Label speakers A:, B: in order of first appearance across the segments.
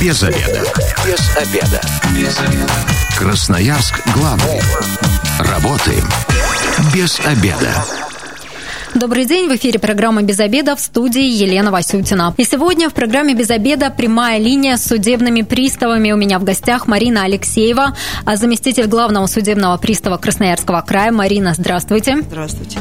A: Без обеда. Без обеда. Без обеда. Красноярск главный. Работаем без обеда.
B: Добрый день, в эфире программа «Без обеда» в студии Елена Васютина. И сегодня в программе «Без обеда» прямая линия с судебными приставами. У меня в гостях Марина Алексеева, а заместитель главного судебного пристава Красноярского края. Марина, здравствуйте.
C: Здравствуйте.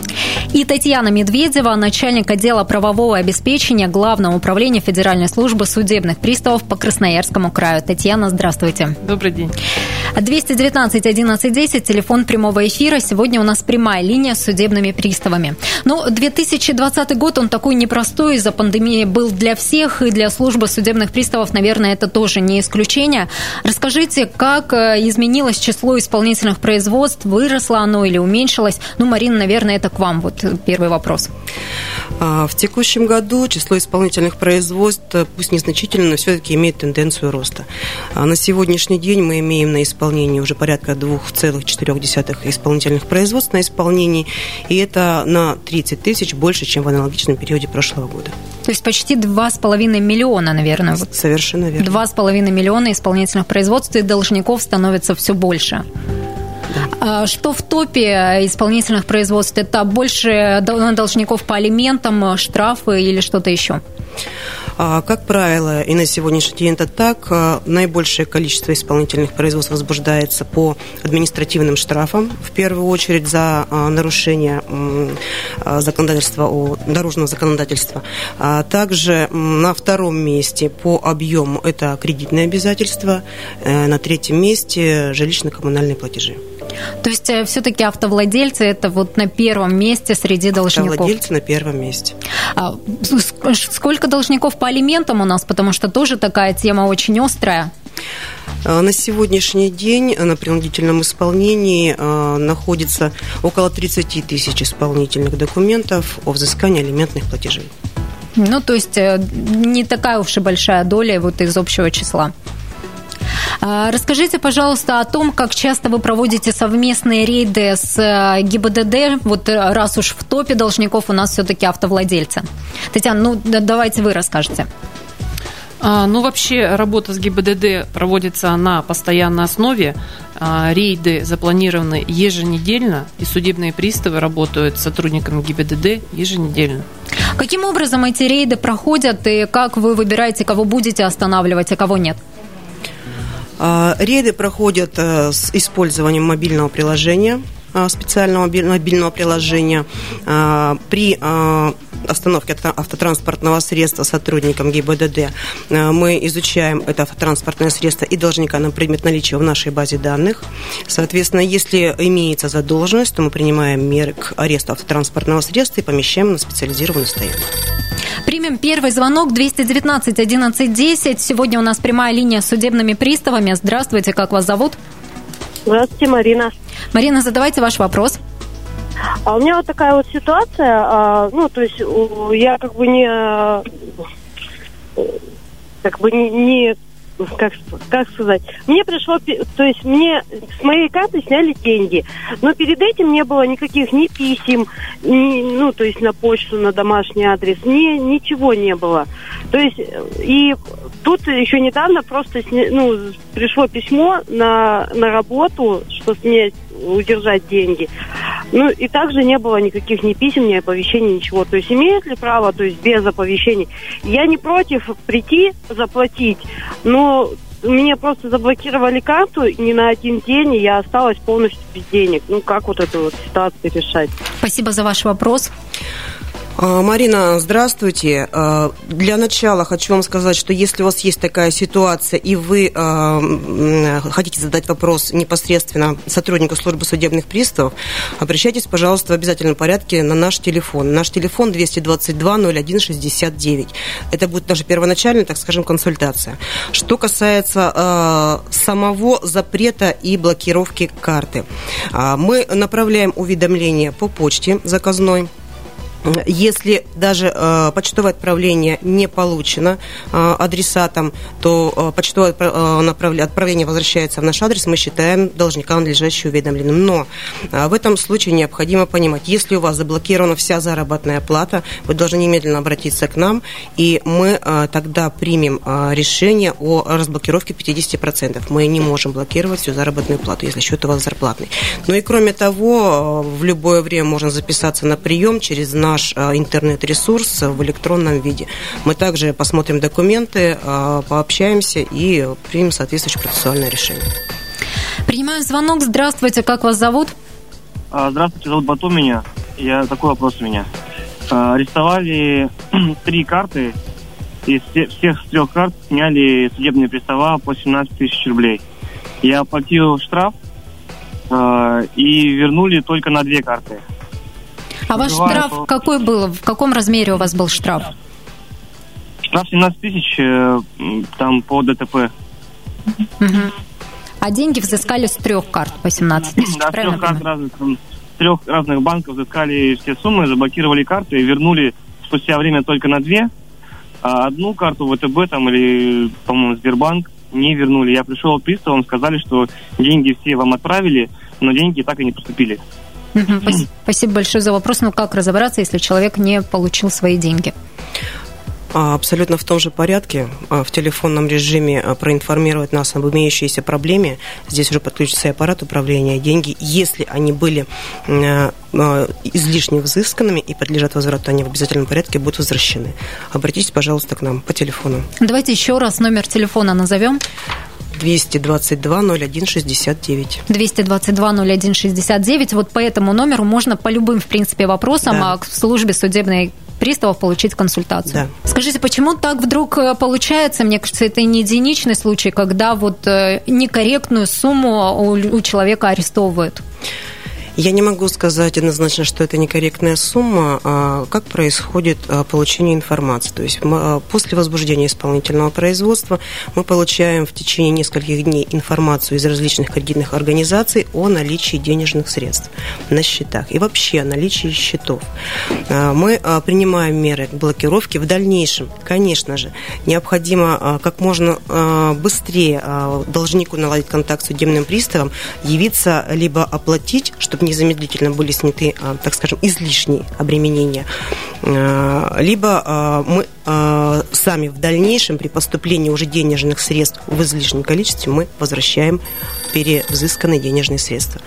B: И Татьяна Медведева, начальник отдела правового обеспечения Главного управления Федеральной службы судебных приставов по Красноярскому краю. Татьяна, здравствуйте.
D: Добрый день.
B: 219 1110, телефон прямого эфира. Сегодня у нас прямая линия с судебными приставами. Ну, 2020 год, он такой непростой из-за пандемии был для всех, и для службы судебных приставов, наверное, это тоже не исключение. Расскажите, как э, изменилось число исполнительных производств, выросло оно или уменьшилось? Ну, Марина, наверное, это к вам вот первый вопрос.
C: А, в текущем году число исполнительных производств, э, пусть незначительно, но все-таки имеет тенденцию роста. А на сегодняшний день мы имеем на исполнении уже порядка 2,4 исполнительных производств на исполнении, и это на 30 тысяч больше, чем в аналогичном периоде прошлого года.
B: То есть почти 2,5 миллиона, наверное.
C: Совершенно верно.
B: 2,5 миллиона исполнительных производств, и должников становится все больше. А что в топе исполнительных производств? Это больше должников по алиментам, штрафы или что-то еще?
C: А, как правило, и на сегодняшний день это так, а, наибольшее количество исполнительных производств возбуждается по административным штрафам, в первую очередь за а, нарушение законодательства о дорожного законодательства. Также на втором месте по объему это кредитные обязательства, э, на третьем месте жилищно-коммунальные платежи.
B: То есть э, все-таки автовладельцы это вот на первом месте среди должников?
C: Автовладельцы на первом месте. А,
B: сколько должников по алиментам у нас? Потому что тоже такая тема очень острая.
C: А, на сегодняшний день на принудительном исполнении а, находится около 30 тысяч исполнительных документов о взыскании алиментных платежей.
B: Ну, то есть э, не такая уж и большая доля вот из общего числа. А, расскажите, пожалуйста, о том, как часто вы проводите совместные рейды с э, ГИБДД, вот э, раз уж в топе должников у нас все-таки автовладельцы. Татьяна, ну давайте вы расскажете.
D: А, ну, вообще, работа с ГИБДД проводится на постоянной основе. А, рейды запланированы еженедельно, и судебные приставы работают с сотрудниками ГИБДД еженедельно.
B: Каким образом эти рейды проходят, и как вы выбираете, кого будете останавливать, а кого нет?
C: А, рейды проходят э, с использованием мобильного приложения, а, специального мобильного приложения. А, при остановке автотранспортного средства сотрудникам ГИБДД мы изучаем это автотранспортное средство и должника на предмет наличия в нашей базе данных. Соответственно, если имеется задолженность, то мы принимаем меры к аресту автотранспортного средства и помещаем на специализированную стоянку.
B: Примем первый звонок 219 1110. Сегодня у нас прямая линия с судебными приставами. Здравствуйте, как вас зовут?
E: Здравствуйте, Марина.
B: Марина, задавайте ваш вопрос.
E: А у меня вот такая вот ситуация, а, ну, то есть я как бы не как бы не, не как, как сказать, мне пришло, то есть мне с моей карты сняли деньги, но перед этим не было никаких ни писем, ни, ну, то есть на почту, на домашний адрес, ни, ничего не было. То есть, и тут еще недавно просто, ну, пришло письмо на, на работу, что снять, удержать деньги. Ну, и также не было никаких ни писем, ни оповещений, ничего. То есть имеет ли право, то есть без оповещений? Я не против прийти, заплатить, но мне просто заблокировали карту не на один день, и я осталась полностью без денег. Ну, как вот эту вот ситуацию решать?
B: Спасибо за ваш вопрос.
C: А, Марина, здравствуйте. А, для начала хочу вам сказать, что если у вас есть такая ситуация, и вы а, хотите задать вопрос непосредственно сотруднику службы судебных приставов, обращайтесь, пожалуйста, в обязательном порядке на наш телефон. Наш телефон 222 01 69. Это будет наша первоначальная, так скажем, консультация. Что касается самого запрета и блокировки карты, мы направляем уведомления по почте заказной Если даже э, почтовое отправление не получено э, адресатом, то э, почтовое э, отправление возвращается в наш адрес, мы считаем должника надлежащее уведомленным. Но э, в этом случае необходимо понимать, если у вас заблокирована вся заработная плата, вы должны немедленно обратиться к нам, и мы э, тогда примем э, решение о разблокировке 50%. Мы не можем блокировать всю заработную плату, если счет у вас зарплатный. Ну и кроме того, э, в любое время можно записаться на прием через наш э, интернет-ресурс в электронном виде. Мы также посмотрим документы, э, пообщаемся и примем соответствующее процессуальное решение.
B: Принимаю звонок. Здравствуйте, как вас зовут?
F: А, здравствуйте, зовут Бату меня. Я такой вопрос у меня. А, арестовали три карты. Из всех трех карт сняли судебные пристава по 17 тысяч рублей. Я оплатил штраф а, и вернули только на две карты.
B: А ваш штраф по... какой был? В каком размере у вас был штраф?
F: Штраф 17 тысяч э, там по ДТП.
B: Угу. А деньги взыскали с трех карт по 17 тысяч,
F: да, правильно? трех карт разных, с трех разных банков взыскали все суммы, заблокировали карты и вернули спустя время только на две. А одну карту ВТБ там или, по-моему, Сбербанк не вернули. Я пришел к приставам, сказали, что деньги все вам отправили, но деньги так и не поступили.
B: Спасибо большое за вопрос. Ну как разобраться, если человек не получил свои деньги?
C: А, абсолютно в том же порядке. А, в телефонном режиме а, проинформировать нас об имеющейся проблеме. Здесь уже подключится и аппарат управления деньги. Если они были излишне взысканными и подлежат возврату, они в обязательном порядке будут возвращены. Обратитесь, пожалуйста, к нам по телефону.
B: Давайте еще раз номер телефона назовем.
C: 222 01 69.
B: 222 01 69. Вот по этому номеру можно по любым, в принципе, вопросам да. к службе судебной приставов получить консультацию. Да. Скажите, почему так вдруг э, получается? Мне кажется, это не единичный случай, когда вот э, некорректную сумму у человека арестовывают.
C: Я не могу сказать однозначно, что это некорректная сумма. А как происходит а, получение информации? То есть а, после возбуждения исполнительного производства мы получаем в течение нескольких дней информацию из различных кредитных организаций о наличии денежных средств на счетах и вообще о наличии счетов. Мы принимаем меры к блокировке. В дальнейшем, конечно же, необходимо как можно быстрее должнику наладить контакт с судебным приставом, явиться либо оплатить, чтобы незамедлительно были сняты, а, так скажем, излишние обременения, а, либо а, мы сами в дальнейшем при поступлении уже денежных средств в излишнем количестве мы возвращаем перевзысканные денежные средства.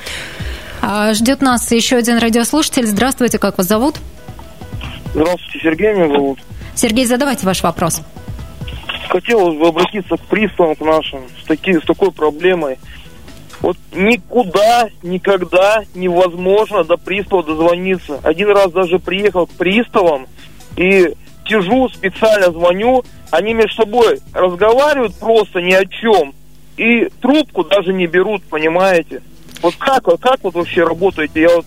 B: Ждет нас еще один радиослушатель. Здравствуйте, как вас зовут?
G: Здравствуйте, Сергей меня зовут.
B: Сергей, задавайте ваш вопрос.
G: Хотелось бы обратиться к приставам к нашим с, таки, с такой проблемой. Вот никуда, никогда невозможно до пристава дозвониться. Один раз даже приехал к приставам и сижу, специально звоню, они между собой разговаривают просто ни о чем. И трубку даже не берут, понимаете? Вот как, как вот вообще работаете? Я вот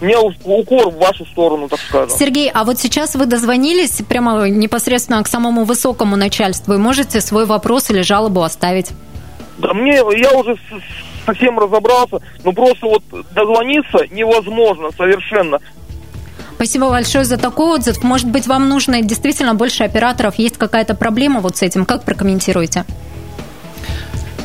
G: меня укор в вашу сторону, так скажем.
B: Сергей, а вот сейчас вы дозвонились прямо непосредственно к самому высокому начальству и можете свой вопрос или жалобу оставить?
G: Да мне, я уже совсем разобрался, но просто вот дозвониться невозможно совершенно.
B: Спасибо большое за такой отзыв. Может быть, вам нужно действительно больше операторов? Есть какая-то проблема вот с этим? Как прокомментируете?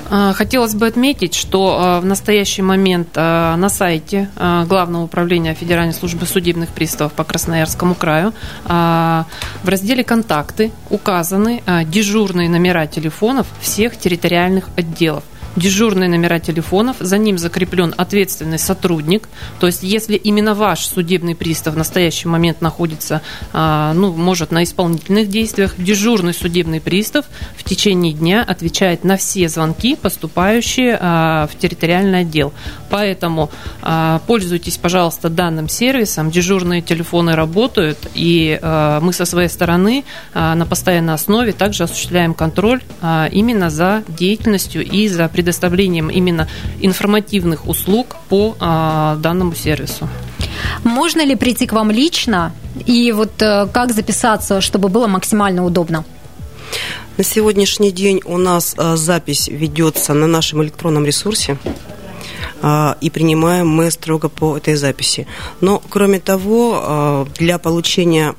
D: А, хотелось бы отметить, что а, в настоящий момент а, на сайте Главного управления Федеральной службы судебных приставов по Красноярскому краю в разделе «Контакты» указаны дежурные номера телефонов всех территориальных отделов дежурные номера телефонов, за ним закреплен ответственный сотрудник. То есть, если именно ваш судебный пристав в настоящий момент находится, а, ну, может, на исполнительных действиях, дежурный судебный пристав в течение дня отвечает на все звонки, поступающие а, в территориальный отдел. Поэтому а, пользуйтесь, пожалуйста, данным сервисом. Дежурные телефоны работают, и мы со своей стороны на постоянной основе также осуществляем контроль именно за деятельностью и за предоставлением предоставлением именно информативных услуг по а, данному сервису.
B: Можно ли прийти к вам лично и вот э, как записаться, чтобы было максимально удобно?
C: На сегодняшний день у нас э, запись ведется на нашем электронном ресурсе и принимаем мы строго по этой записи. Но, кроме того, для получения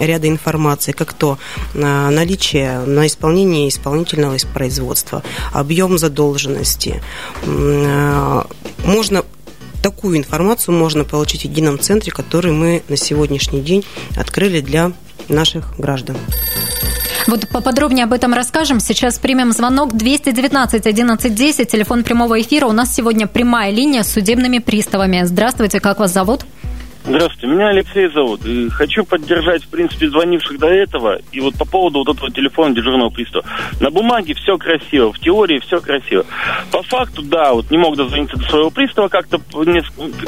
C: ряда информации, как то наличие на исполнение исполнительного производства, объем задолженности, можно такую информацию можно получить в едином центре, который мы на сегодняшний день открыли для наших граждан.
B: Вот поподробнее об этом расскажем. Сейчас примем звонок 219 1110, телефон прямого эфира. У нас сегодня прямая линия с судебными приставами. Здравствуйте, как вас зовут?
H: Здравствуйте, меня Алексей зовут. И хочу поддержать, в принципе, звонивших до этого. И вот по поводу вот этого телефона дежурного пристава. На бумаге все красиво, в теории все красиво. По факту, да, вот не мог дозвониться до своего пристава как-то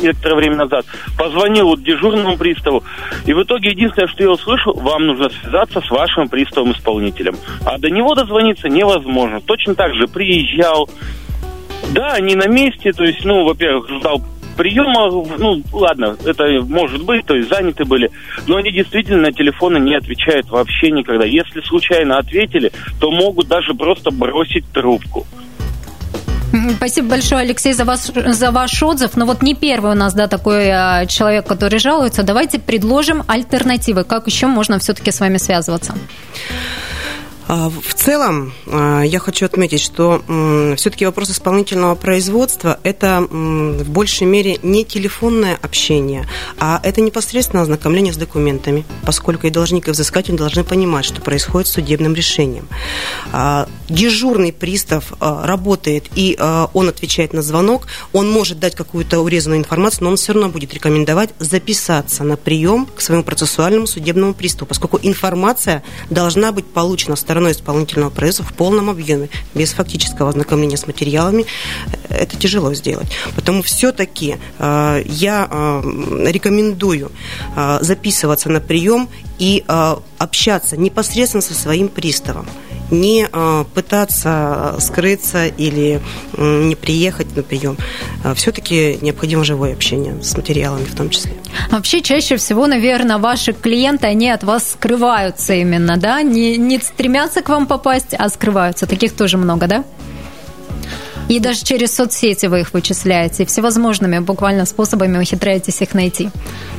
H: некоторое время назад. Позвонил вот дежурному приставу. И в итоге единственное, что я услышал, вам нужно связаться с вашим приставом-исполнителем. А до него дозвониться невозможно. Точно так же приезжал, да, они на месте, то есть, ну, во-первых, ждал приема, ну, ладно, это может быть, то есть заняты были, но они действительно на телефоны не отвечают вообще никогда. Если случайно ответили, то могут даже просто бросить трубку.
B: Спасибо большое, Алексей, за, вас, за ваш отзыв. Но вот не первый у нас, да, такой а, человек, который жалуется. Давайте предложим альтернативы. Как еще можно все-таки с вами связываться?
C: А, в целом, а, я хочу отметить, что все-таки вопрос исполнительного производства – это в большей мере не телефонное общение, а это непосредственно ознакомление с документами, поскольку и должник, и взыскатель должны понимать, что происходит с судебным решением. А, дежурный пристав работает, и он отвечает на звонок, он может дать какую-то урезанную информацию, но он все равно будет рекомендовать записаться на прием к своему процессуальному судебному приставу, поскольку информация должна быть получена стороной стороной исполнительного производства в полном объеме, без фактического ознакомления с материалами, э, это тяжело сделать. Поэтому все-таки э, я э, рекомендую э, записываться на прием и э, общаться непосредственно со своим приставом не э, пытаться скрыться или не приехать на прием. Э, Все-таки необходимо живое общение с материалами в том числе.
B: Вообще, чаще всего, наверное, ваши клиенты, они от вас скрываются именно, да? Не, не стремятся к вам попасть, а скрываются. Таких тоже много, да? И даже через соцсети вы их вычисляете, всевозможными буквально способами ухитряетесь их найти.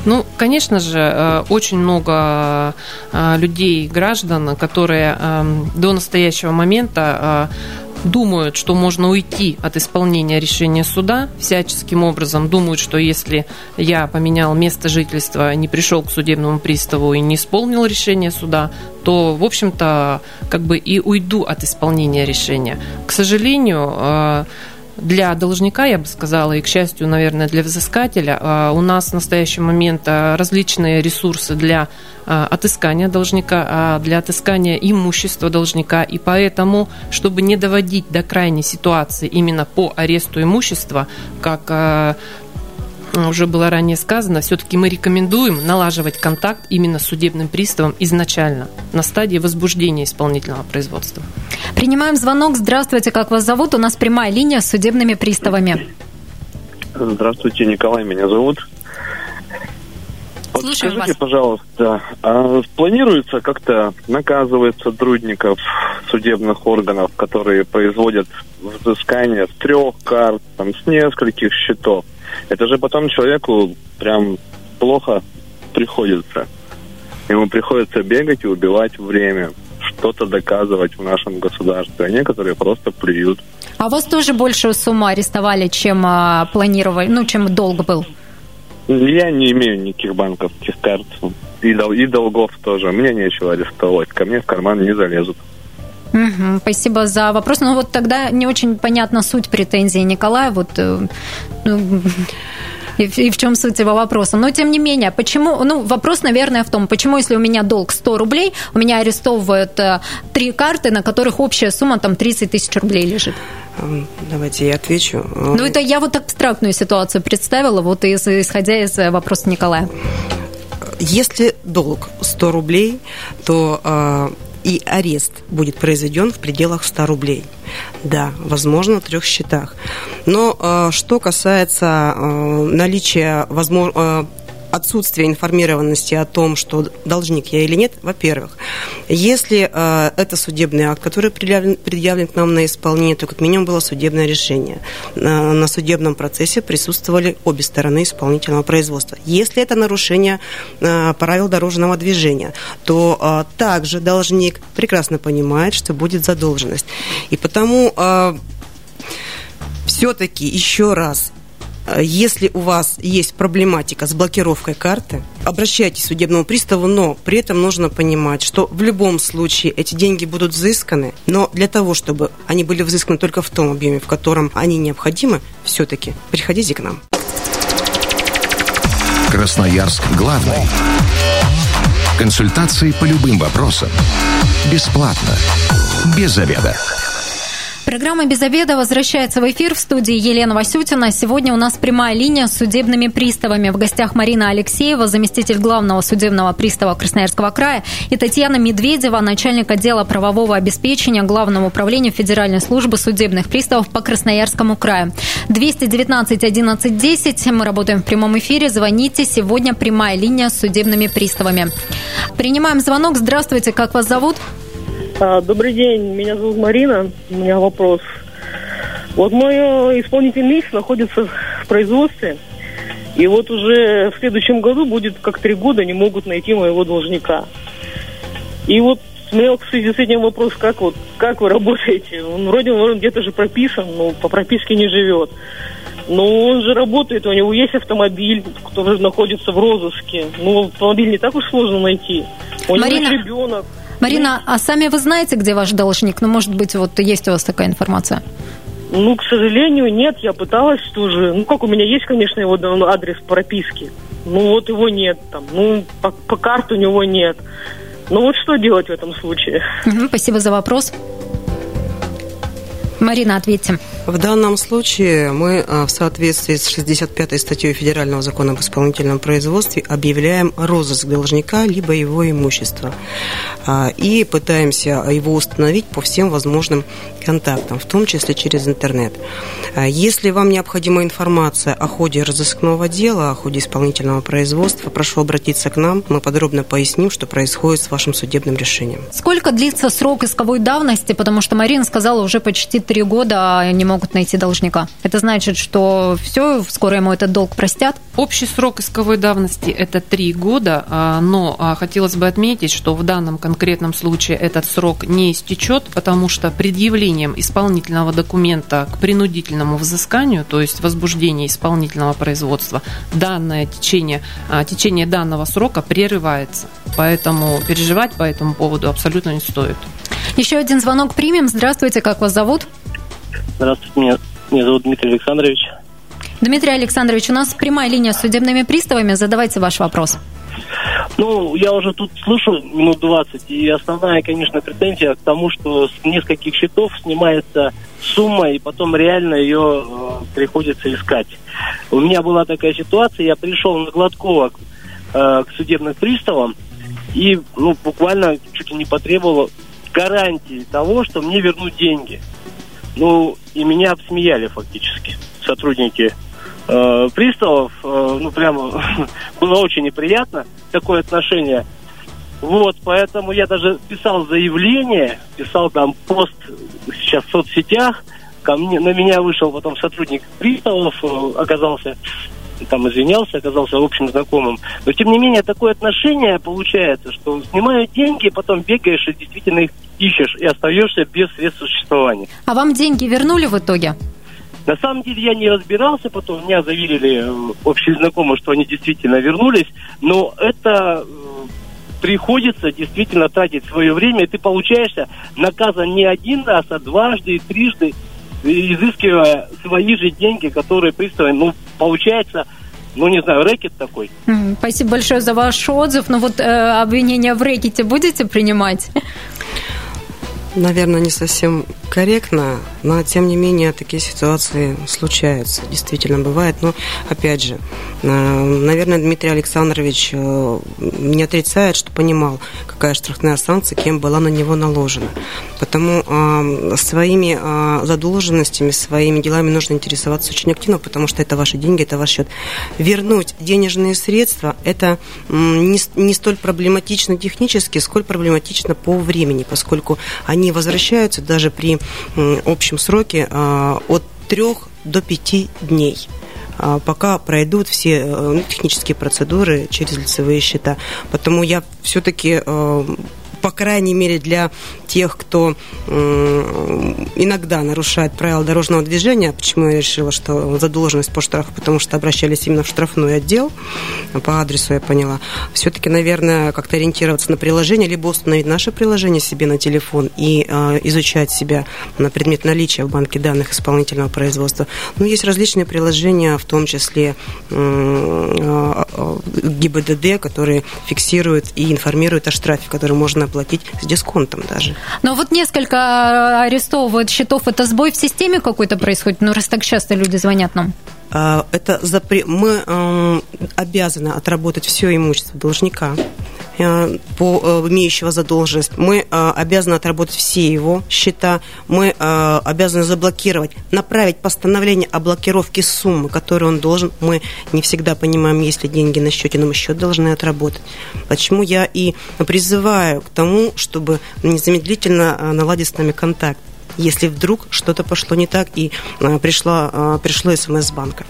D: Ну, конечно же, э, очень много э, людей, граждан, которые эм, до настоящего момента э, думают, что можно уйти от исполнения решения суда всяческим образом, думают, что если я поменял место жительства, не пришел к судебному приставу и не исполнил решение суда, то, в общем-то, как бы и уйду от исполнения решения. К сожалению, э, для должника, я бы сказала, и, к счастью, наверное, для взыскателя, э, у нас в настоящий момент э, различные ресурсы для э, отыскания должника, для отыскания имущества должника. И поэтому, чтобы не доводить до крайней ситуации именно по аресту имущества, как уже было ранее сказано, все-таки мы рекомендуем налаживать контакт именно с судебным приставом изначально, на стадии возбуждения исполнительного производства.
B: Принимаем звонок. Здравствуйте, как вас зовут? У нас прямая линия с судебными приставами.
I: Здравствуйте, Николай меня зовут. Вот скажите,
B: вас.
I: пожалуйста, а планируется как-то наказывать сотрудников судебных органов, которые производят взыскание с трех карт, там, с нескольких счетов? Это же потом человеку прям плохо приходится. Ему приходится бегать и убивать время, что-то доказывать в нашем государстве, а некоторые просто плюют.
B: А вас тоже большую сумму арестовали, чем а, планировали, ну, чем долг был?
I: Я не имею никаких банковских карт и, дол- и долгов тоже. Мне нечего арестовывать. Ко мне в карман не залезут.
B: Мгм, спасибо за вопрос. Ну вот тогда не очень понятна суть претензии Николая. Вот, э, ну, и, в- и в чем суть его вопроса. Но тем не менее, почему, ну, вопрос, наверное, в том, почему, если у меня долг 100 рублей, у меня арестовывают э, три карты, на которых общая сумма там 30 тысяч рублей лежит.
C: Эм, Давайте я отвечу.
B: Ну, это я вот абстрактную ситуацию представила, вот из- исходя из э, вопроса Николая.
C: Если долг 100 рублей, то и арест будет произведен в пределах 100 рублей. Да, возможно, в трех счетах. Но э, что касается э, наличия возможно, отсутствие информированности о том, что должник я или нет, во-первых. Если э, это судебный акт, который предъявлен, предъявлен к нам на исполнение, то как минимум было судебное решение. На, на судебном процессе присутствовали обе стороны исполнительного производства. Если это нарушение э, правил дорожного движения, то э, также должник прекрасно понимает, что будет задолженность. И потому э, все-таки еще раз Э, если у вас есть проблематика с блокировкой карты, обращайтесь к судебному приставу, но при этом нужно понимать, что в любом случае эти деньги будут взысканы, но для того, чтобы они были взысканы только в том объеме, в котором они необходимы, все-таки приходите к нам.
A: Красноярск главный. Консультации по любым вопросам. Бесплатно. Без заведа.
B: Программа «Без обеда» возвращается в эфир в студии Елена Васютина. Сегодня у нас прямая линия с судебными приставами. В гостях Марина Алексеева, заместитель главного судебного пристава Красноярского края, и Татьяна Медведева, начальник отдела правового обеспечения Главного управления Федеральной службы судебных приставов по Красноярскому краю. 219 11 10. Мы работаем в прямом эфире. Звоните. Сегодня прямая линия с судебными приставами. Принимаем звонок. Здравствуйте. Как вас зовут?
J: А, добрый день, меня зовут Марина. У меня вопрос. Вот мой э, исполнительный лист находится в производстве. И вот уже в следующем году будет как три года не могут найти моего должника. И вот у меня в связи с этим вопрос, как вот, как вы работаете? Он вроде он где-то же прописан, но по прописке не живет. Но он же работает, у него есть автомобиль, который находится в розыске. Ну, автомобиль не так уж сложно найти. У
B: Марина,
J: него есть ребенок.
B: Марина, а сами вы знаете, где ваш должник? Ну, может быть, вот есть у вас такая информация?
J: Ну, к сожалению, нет. Я пыталась тоже. Ну, как у меня есть, конечно, его адрес прописки. Ну, вот его нет там. Ну, по, по карте у него нет. Ну, вот что делать в этом случае?
B: спасибо за вопрос. Марина, ответьте.
C: В данном случае мы а, в соответствии с 65-й статьей Федерального закона об исполнительном производстве объявляем розыск должника либо его имущества и пытаемся его установить по всем возможным контактам, в том числе через интернет. А, если вам необходима информация о ходе разыскного дела, о ходе исполнительного производства, прошу обратиться к нам, мы подробно поясним, что происходит с вашим судебным решением.
B: Сколько длится срок исковой давности? Потому что Марина сказала, уже почти три года не могут найти должника. Это значит, что все, скоро ему этот долг простят?
D: Общий срок исковой давности – это три года, а, но а, хотелось бы отметить, что в данном конкретном случае этот срок не истечет, потому что предъявлением исполнительного документа к принудительному взысканию, то есть возбуждение исполнительного производства, данное течение, а, течение данного срока прерывается. Поэтому переживать по этому поводу абсолютно не стоит.
B: Еще один звонок примем. Здравствуйте, как вас зовут?
K: Здравствуйте, меня, меня зовут Дмитрий Александрович.
B: Дмитрий Александрович, у нас прямая линия с судебными приставами. Задавайте ваш вопрос.
K: Ну, я уже тут слышу минут 20, и основная, конечно, претензия к тому, что с нескольких счетов снимается сумма, и потом реально ее э, приходится искать. У меня была такая ситуация, я пришел на Гладкова э, к судебным приставам, и ну, буквально чуть ли не потребовал гарантии того, что мне вернут деньги. Ну, и меня обсмеяли фактически сотрудники э, приставов. Э, ну, прямо было очень неприятно такое отношение. Вот, поэтому я даже писал заявление, писал там пост сейчас в соцсетях. Ко мне, на меня вышел потом сотрудник приставов, э, оказался там извинялся, оказался общим знакомым. Но тем не менее такое отношение получается, что снимают деньги, потом бегаешь и действительно их ищешь и остаешься без средств существования.
B: А вам деньги вернули в итоге?
K: На самом деле я не разбирался, потом меня заверили э, общие знакомые, что они действительно вернулись, но это э, приходится действительно тратить свое время, и ты получаешься наказан не один раз, а дважды и трижды, изыскивая свои же деньги, которые приставы, ну, получается, ну, не знаю, рэкет такой.
B: Спасибо большое за ваш отзыв. Ну, вот э, обвинения в рэкете будете принимать?
C: Наверное, не совсем корректно. Но, тем не менее, такие ситуации случаются, действительно бывает. Но, опять же, э, наверное, Дмитрий Александрович э, не отрицает, что понимал, какая штрафная санкция, кем была на него наложена. Потому э, своими задолженностями, своими делами нужно интересоваться очень активно, потому что это ваши деньги, это ваш счет. Вернуть денежные средства – это не, не столь проблематично технически, сколь проблематично по времени, поскольку они возвращаются даже при общем сроке а, от трех до пяти дней а, пока пройдут все э, ну, технические процедуры через лицевые счета. Потому я все-таки э, по крайней мере, для тех, кто иногда нарушает правила дорожного движения. Почему я решила, что задолженность по штрафу? Потому что обращались именно в штрафной отдел. По адресу я поняла. Все-таки, наверное, как-то ориентироваться на приложение, либо установить наше приложение себе на телефон и э, изучать себя на предмет наличия в банке данных исполнительного производства. Ну, есть различные приложения, в том числе э, э, ГИБДД, которые фиксируют и информируют о штрафе, который можно оплатить с дисконтом даже.
B: Но вот несколько э, арестовывают счетов. Это сбой в системе какой-то происходит? Ну, раз так часто люди звонят нам.
C: А, это запре... Мы э, обязаны отработать все имущество должника по э, имеющего задолженность. Мы обязаны отработать все его счета. Мы обязаны заблокировать, направить постановление о блокировке суммы, которую он должен. Мы не всегда понимаем, есть ли деньги на счете, но мы счет должны отработать. Почему я и призываю к тому, чтобы незамедлительно наладить с нами контакт если вдруг что-то пошло не так и а, пришло, а, пришло смс банка.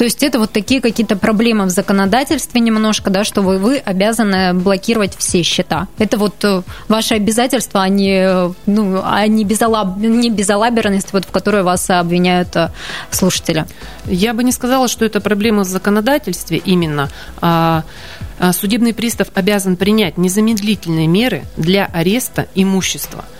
B: То есть это вот такие какие-то проблемы в законодательстве немножко, да, что вы, вы обязаны блокировать все счета. Это вот э, ваше обязательство, а не, ну, а не, безалаб, не безалаберность, вот, в которой вас обвиняют э, слушатели.
D: Я бы не сказала, что это проблема в законодательстве именно. А судебный пристав обязан принять незамедлительные меры для ареста имущества – а,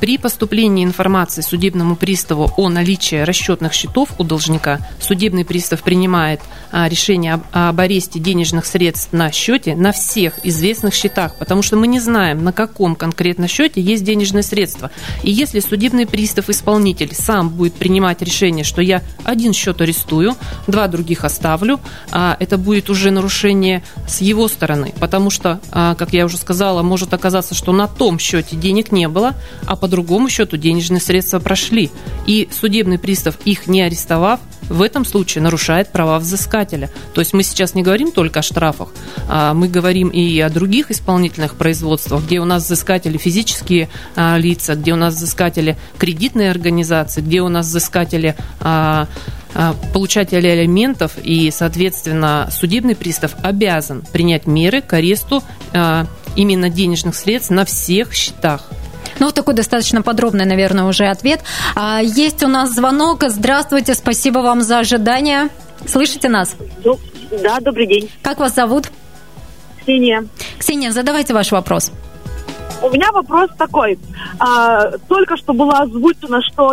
D: при поступлении информации судебному приставу о наличии расчетных счетов у должника, судебный пристав принимает а, решение об аресте денежных средств на счете на всех известных счетах, потому что мы не знаем, на каком конкретно счете есть денежные средства. И если судебный пристав-исполнитель сам будет принимать решение, что я один счет арестую, два других оставлю, а, это будет уже нарушение с его стороны, потому что, как я уже сказала, может оказаться, что на том счете денег не было, а по другому счету денежные средства прошли. И судебный пристав, их не арестовав, в этом случае нарушает права взыскателя. То есть мы сейчас не говорим только о штрафах, а мы говорим и о других исполнительных производствах, где у нас взыскатели физические а, лица, где у нас взыскатели кредитные организации, где у нас взыскатели а, а, получатели алиментов, и, соответственно, судебный пристав обязан принять меры к аресту а, именно денежных средств на всех счетах.
B: Ну, вот такой достаточно подробный, наверное, уже ответ. А, есть у нас звонок. Здравствуйте, спасибо вам за ожидание. Слышите нас?
E: Да, добрый день.
B: Как вас зовут?
E: Ксения.
B: Ксения, задавайте ваш вопрос.
E: У меня вопрос такой. А, только что было озвучено, что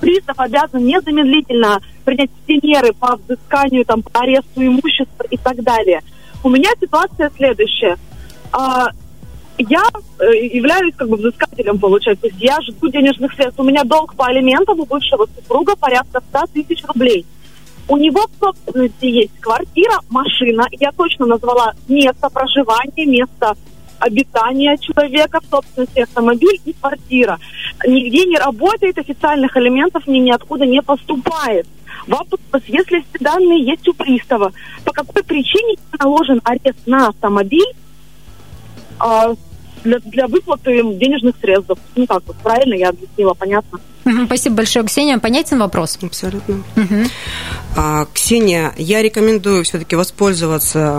E: пристав обязан незамедлительно принять все меры по взысканию, там, по аресту имущества и так далее. У меня ситуация следующая. А, я э, являюсь как бы взыскателем, получается. То есть я жду денежных средств. У меня долг по алиментам у бывшего супруга порядка 100 тысяч рублей. У него в собственности есть квартира, машина. Я точно назвала место проживания, место обитания человека, в собственности автомобиль и квартира. Нигде не работает, официальных элементов ни ниоткуда не поступает. Вопрос, если эти данные есть у пристава, по какой причине наложен арест на автомобиль, для, для выплаты денежных средств. Ну так вот, правильно я объяснила, понятно?
B: Спасибо большое, Ксения. Понятен вопрос?
C: Абсолютно. Угу. А, Ксения, я рекомендую все-таки воспользоваться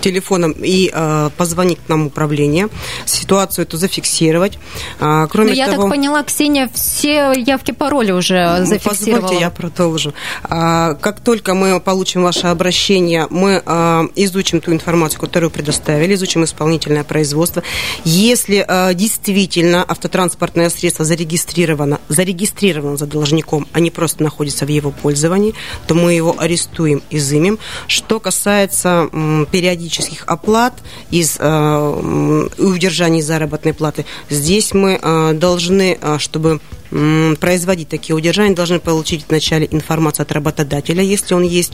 C: телефоном и а, позвонить к нам в управление, ситуацию эту зафиксировать.
B: А, кроме Но я того, так поняла, Ксения все явки пароли уже зафиксировала.
C: Позвольте, я продолжу. А, как только мы получим ваше обращение, мы а, изучим ту информацию, которую предоставили, изучим исполнительное производство. Если а, действительно автотранспортное средство зарегистрировано зарегистрировано за должником, а не просто находится в его пользовании, то мы его арестуем, изымем. Что касается периодических оплат из э, удержания заработной платы, здесь мы э, должны, э, чтобы производить такие удержания, должны получить вначале информацию от работодателя, если он есть.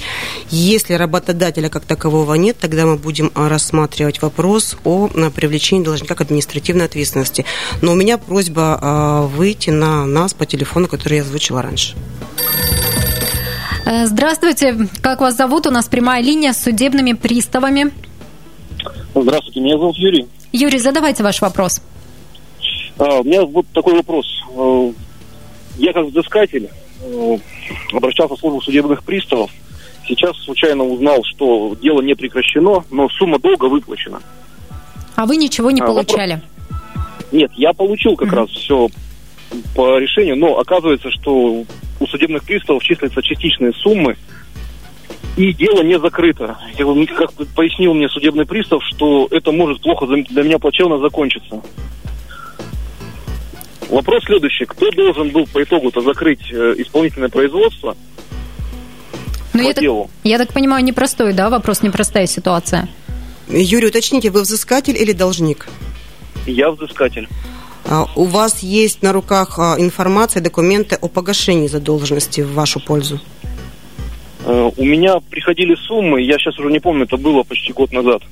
C: Если работодателя как такового нет, тогда мы будем а, рассматривать вопрос о привлечении должника к административной ответственности. Но у меня просьба а, выйти на нас по телефону, который я озвучила раньше.
B: Э, здравствуйте, как вас зовут? У нас прямая линия с судебными приставами.
L: Здравствуйте, меня зовут Юрий.
B: Юрий, задавайте ваш вопрос.
L: А, у меня вот такой вопрос. Я как взыскатель э, обращался в службу судебных приставов. Сейчас случайно узнал, что дело не прекращено, но сумма долга выплачена.
B: А вы ничего не а, получали?
L: Вопрос... Нет, я получил как mm-hmm. раз все по решению, но оказывается, что у судебных приставов числятся частичные суммы, и дело не закрыто. Как пояснил мне судебный пристав, что это может плохо для меня плачевно закончиться. Вопрос следующий. Кто должен был по итогу-то закрыть э, исполнительное производство
B: ну, по я делу? Так, я так понимаю, непростой, да, вопрос, непростая ситуация.
C: Юрий, уточните, вы взыскатель или должник?
L: Я взыскатель.
C: А, у вас есть на руках а, информация, документы о погашении задолженности в вашу пользу?
L: Э, у меня приходили суммы, я сейчас уже не помню, это было почти год назад.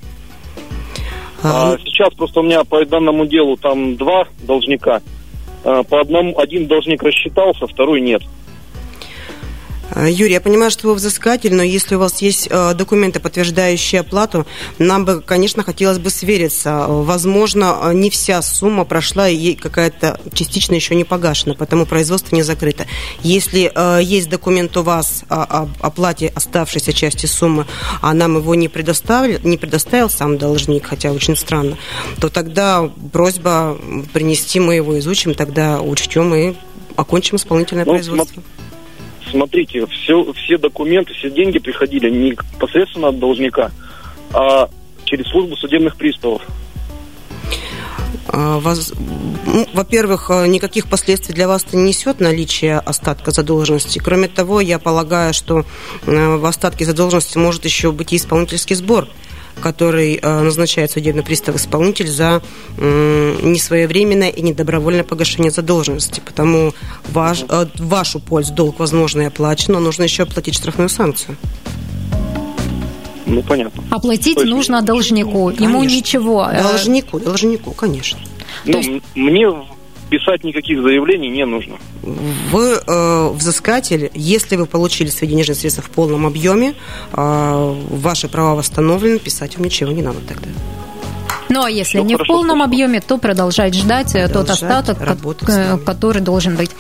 L: А, сейчас просто у меня по данному делу там два должника. А, по одному один должник рассчитался, второй нет.
C: Э, Юрий, я понимаю, что вы взыскатель, но если у вас есть э, документы, подтверждающие оплату, нам бы, конечно, хотелось бы свериться. Возможно, э, не вся сумма прошла, и какая-то частично еще не погашена, потому производство не закрыто. Если есть документ у вас о оплате оставшейся части суммы, а нам его не предоставил, не предоставил сам должник, хотя очень странно, то тогда просьба принести, мы его изучим, тогда учтем и окончим исполнительное ну, производство
L: смотрите, все, все документы, все деньги приходили не непосредственно от должника, а через службу судебных приставов.
C: А, ну, во-первых, э, никаких последствий для вас не несет наличие остатка задолженности. Кроме того, я полагаю, что э, в остатке задолженности может еще быть и исполнительский сбор который э, назначает судебный пристав исполнитель за несвоевременное и недобровольное погашение задолженности. Потому ваш, э, вашу пользу долг, возможно, и оплачен, но нужно еще оплатить штрафную санкцию.
L: Ну, понятно.
B: Оплатить есть... нужно должнику. Конечно. Ему ничего.
C: Э, должнику, должнику, конечно.
L: Ну, есть... мне писать никаких заявлений не нужно.
C: Вы э, взыскатель, если вы получили свои денежные средства в полном объеме, э, ваши права восстановлены, писать вам ничего не надо тогда.
B: Ну а если Все не в полном спасибо. объеме, то продолжать ждать продолжать тот остаток, который должен быть.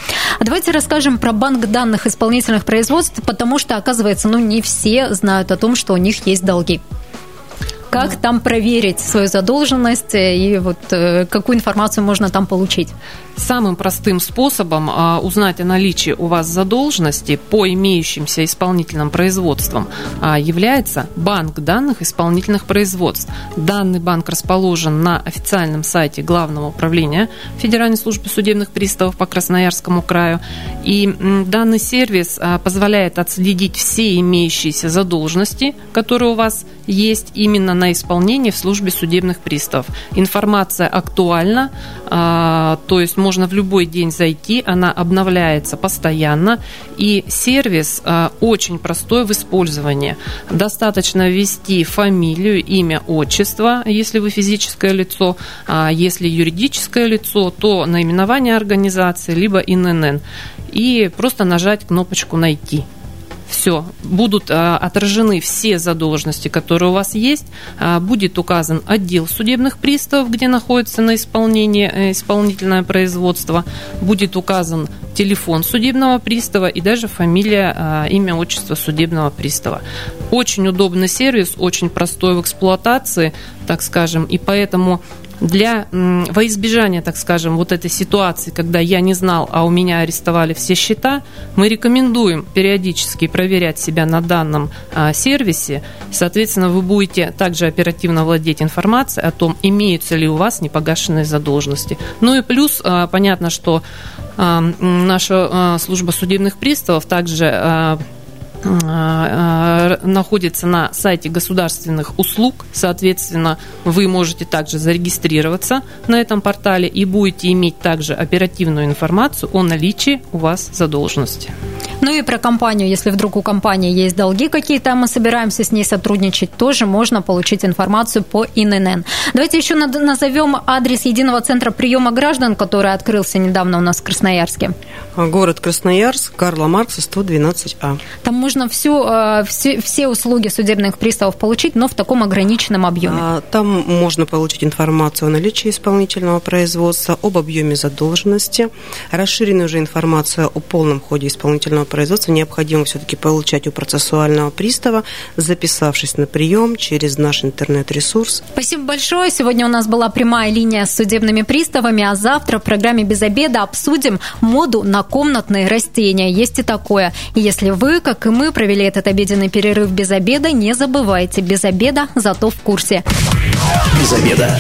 B: Давайте расскажем про банк данных исполнительных производств, потому что, оказывается, ну не все знают о том, что у них есть долги. Как там проверить свою задолженность и вот э, какую информацию можно там получить?
D: Самым простым способом а, узнать о наличии у вас задолженности по имеющимся исполнительным производствам а, является банк данных исполнительных производств. Данный банк расположен на официальном сайте Главного управления Федеральной службы судебных приставов по Красноярскому краю. И данный сервис а, позволяет отследить все имеющиеся задолженности, которые у вас есть именно на исполнение в службе судебных приставов. Информация актуальна, то есть можно в любой день зайти, она обновляется постоянно, и сервис э, очень простой в использовании. Достаточно ввести фамилию, имя, отчество, если вы физическое лицо, а если юридическое лицо, то наименование организации, либо ИНН, и просто нажать кнопочку «Найти» все, будут а, отражены все задолженности, которые у вас есть, а, будет указан отдел судебных приставов, где находится на исполнении э, исполнительное производство, будет указан телефон судебного пристава и даже фамилия, а, имя, отчество судебного пристава. Очень удобный сервис, очень простой в эксплуатации, так скажем, и поэтому для, во избежание, так скажем, вот этой ситуации, когда я не знал, а у меня арестовали все счета, мы рекомендуем периодически проверять себя на данном а, сервисе. Соответственно, вы будете также оперативно владеть информацией о том, имеются ли у вас непогашенные задолженности. Ну и плюс, а, понятно, что а, наша служба судебных приставов также находится на сайте государственных услуг. Соответственно, вы можете также зарегистрироваться на этом портале и будете иметь также оперативную информацию о наличии у вас задолженности.
B: Ну и про компанию, если вдруг у компании есть долги какие-то, мы собираемся с ней сотрудничать, тоже можно получить информацию по ИНН. Давайте еще назовем адрес единого центра приема граждан, который открылся недавно у нас в Красноярске.
C: Город Красноярск, Карла Маркса, 112А.
B: Там можно всю, э, все, все услуги судебных приставов получить, но в таком ограниченном объеме. А,
C: там можно получить информацию о наличии исполнительного производства, об объеме задолженности, расширенную уже информацию о полном ходе исполнительного производства необходимо все-таки получать у процессуального пристава, записавшись на прием через наш интернет-ресурс.
B: Спасибо большое. Сегодня у нас была прямая линия с судебными приставами, а завтра в программе «Без обеда» обсудим моду на комнатные растения. Есть и такое. И если вы, как и мы, провели этот обеденный перерыв без обеда, не забывайте, без обеда, зато в курсе.
A: Без обеда.